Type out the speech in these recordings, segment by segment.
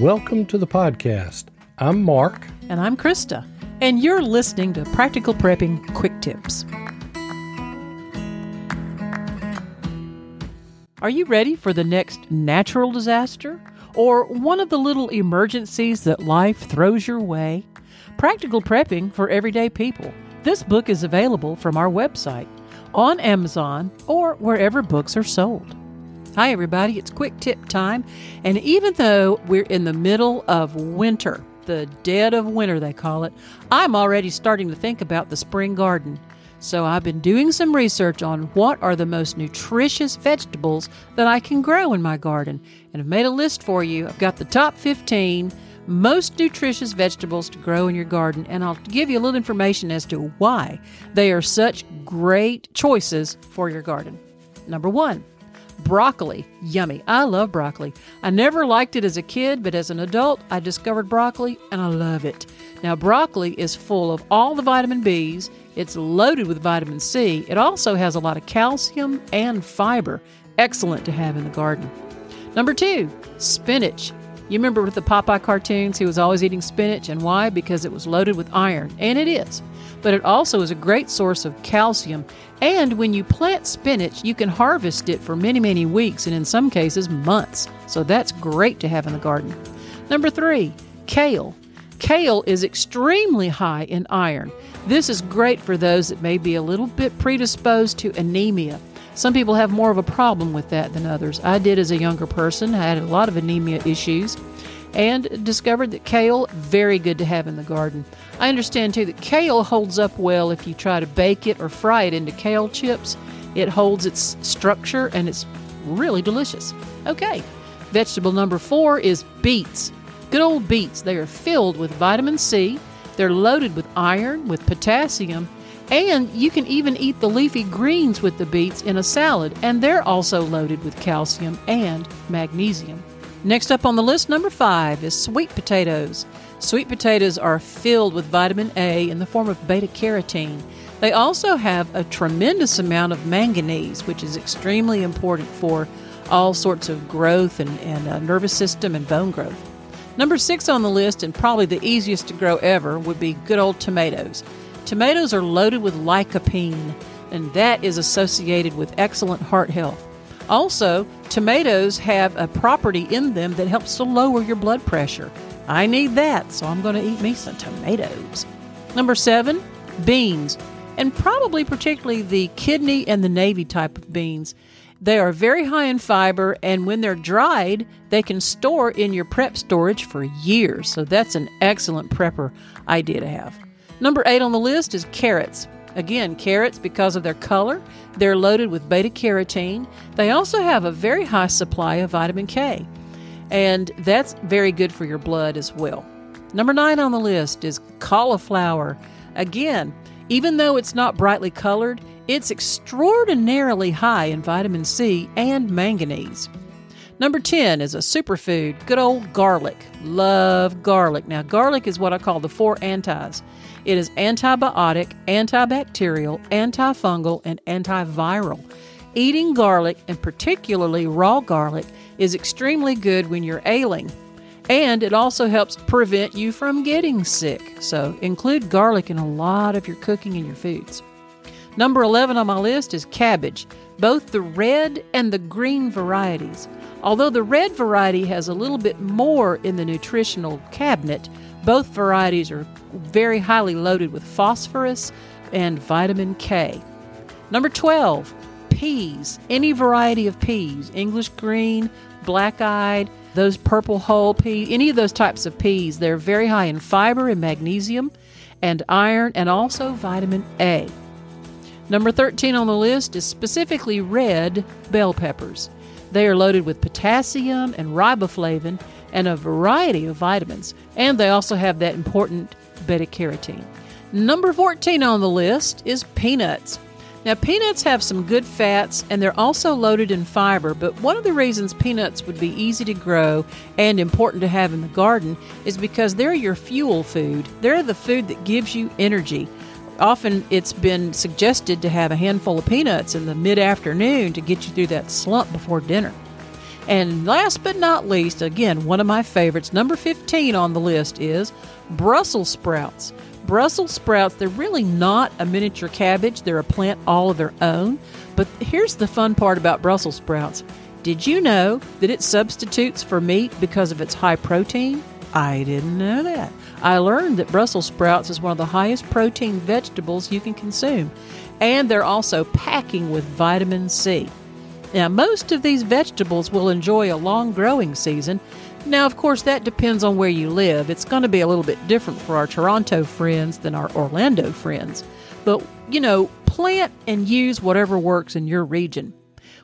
Welcome to the podcast. I'm Mark. And I'm Krista. And you're listening to Practical Prepping Quick Tips. Are you ready for the next natural disaster? Or one of the little emergencies that life throws your way? Practical Prepping for Everyday People. This book is available from our website, on Amazon, or wherever books are sold. Hi, everybody, it's quick tip time. And even though we're in the middle of winter, the dead of winter, they call it, I'm already starting to think about the spring garden. So I've been doing some research on what are the most nutritious vegetables that I can grow in my garden. And I've made a list for you. I've got the top 15 most nutritious vegetables to grow in your garden, and I'll give you a little information as to why they are such great choices for your garden. Number one, broccoli. Yummy. I love broccoli. I never liked it as a kid, but as an adult, I discovered broccoli and I love it. Now, broccoli is full of all the vitamin B's, it's loaded with vitamin C. It also has a lot of calcium and fiber. Excellent to have in the garden. Number two, spinach. You remember with the Popeye cartoons, he was always eating spinach, and why? Because it was loaded with iron, and it is. But it also is a great source of calcium. And when you plant spinach, you can harvest it for many, many weeks, and in some cases, months. So that's great to have in the garden. Number three, kale. Kale is extremely high in iron. This is great for those that may be a little bit predisposed to anemia. Some people have more of a problem with that than others. I did as a younger person. I had a lot of anemia issues and discovered that kale very good to have in the garden. I understand too that kale holds up well if you try to bake it or fry it into kale chips. It holds its structure and it's really delicious. Okay. Vegetable number 4 is beets. Good old beets. They are filled with vitamin C. They're loaded with iron, with potassium, and you can even eat the leafy greens with the beets in a salad, and they're also loaded with calcium and magnesium. Next up on the list, number five, is sweet potatoes. Sweet potatoes are filled with vitamin A in the form of beta carotene. They also have a tremendous amount of manganese, which is extremely important for all sorts of growth and, and uh, nervous system and bone growth. Number six on the list, and probably the easiest to grow ever, would be good old tomatoes. Tomatoes are loaded with lycopene, and that is associated with excellent heart health. Also, tomatoes have a property in them that helps to lower your blood pressure. I need that, so I'm going to eat me some tomatoes. Number seven, beans, and probably particularly the kidney and the navy type of beans. They are very high in fiber, and when they're dried, they can store in your prep storage for years. So that's an excellent prepper idea to have. Number eight on the list is carrots. Again, carrots, because of their color, they're loaded with beta carotene. They also have a very high supply of vitamin K, and that's very good for your blood as well. Number nine on the list is cauliflower. Again, even though it's not brightly colored, it's extraordinarily high in vitamin C and manganese. Number 10 is a superfood, good old garlic. Love garlic. Now, garlic is what I call the four antis. It is antibiotic, antibacterial, antifungal, and antiviral. Eating garlic, and particularly raw garlic, is extremely good when you're ailing. And it also helps prevent you from getting sick. So include garlic in a lot of your cooking and your foods. Number 11 on my list is cabbage, both the red and the green varieties. Although the red variety has a little bit more in the nutritional cabinet, both varieties are very highly loaded with phosphorus and vitamin K. Number 12, peas. Any variety of peas, English green, black eyed, those purple hull peas, any of those types of peas, they're very high in fiber and magnesium and iron and also vitamin A. Number 13 on the list is specifically red bell peppers. They are loaded with potassium and riboflavin and a variety of vitamins, and they also have that important beta carotene. Number 14 on the list is peanuts. Now, peanuts have some good fats and they're also loaded in fiber, but one of the reasons peanuts would be easy to grow and important to have in the garden is because they're your fuel food. They're the food that gives you energy. Often it's been suggested to have a handful of peanuts in the mid afternoon to get you through that slump before dinner. And last but not least, again, one of my favorites, number 15 on the list is Brussels sprouts. Brussels sprouts, they're really not a miniature cabbage, they're a plant all of their own. But here's the fun part about Brussels sprouts did you know that it substitutes for meat because of its high protein? I didn't know that. I learned that Brussels sprouts is one of the highest protein vegetables you can consume, and they're also packing with vitamin C. Now, most of these vegetables will enjoy a long growing season. Now, of course, that depends on where you live. It's going to be a little bit different for our Toronto friends than our Orlando friends. But, you know, plant and use whatever works in your region.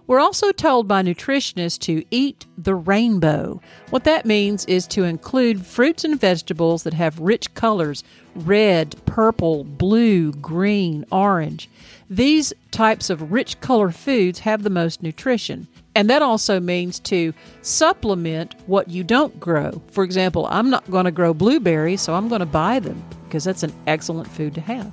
We're also told by nutritionists to eat the rainbow. What that means is to include fruits and vegetables that have rich colors red, purple, blue, green, orange. These types of rich color foods have the most nutrition. And that also means to supplement what you don't grow. For example, I'm not going to grow blueberries, so I'm going to buy them because that's an excellent food to have.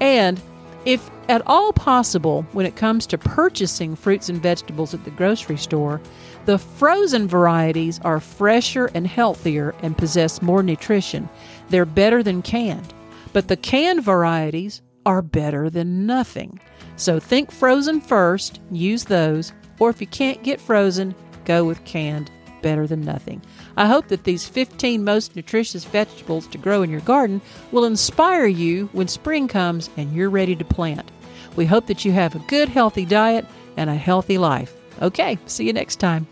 And if at all possible, when it comes to purchasing fruits and vegetables at the grocery store, the frozen varieties are fresher and healthier and possess more nutrition. They're better than canned. But the canned varieties are better than nothing. So think frozen first, use those, or if you can't get frozen, go with canned better than nothing. I hope that these 15 most nutritious vegetables to grow in your garden will inspire you when spring comes and you're ready to plant. We hope that you have a good, healthy diet and a healthy life. Okay, see you next time.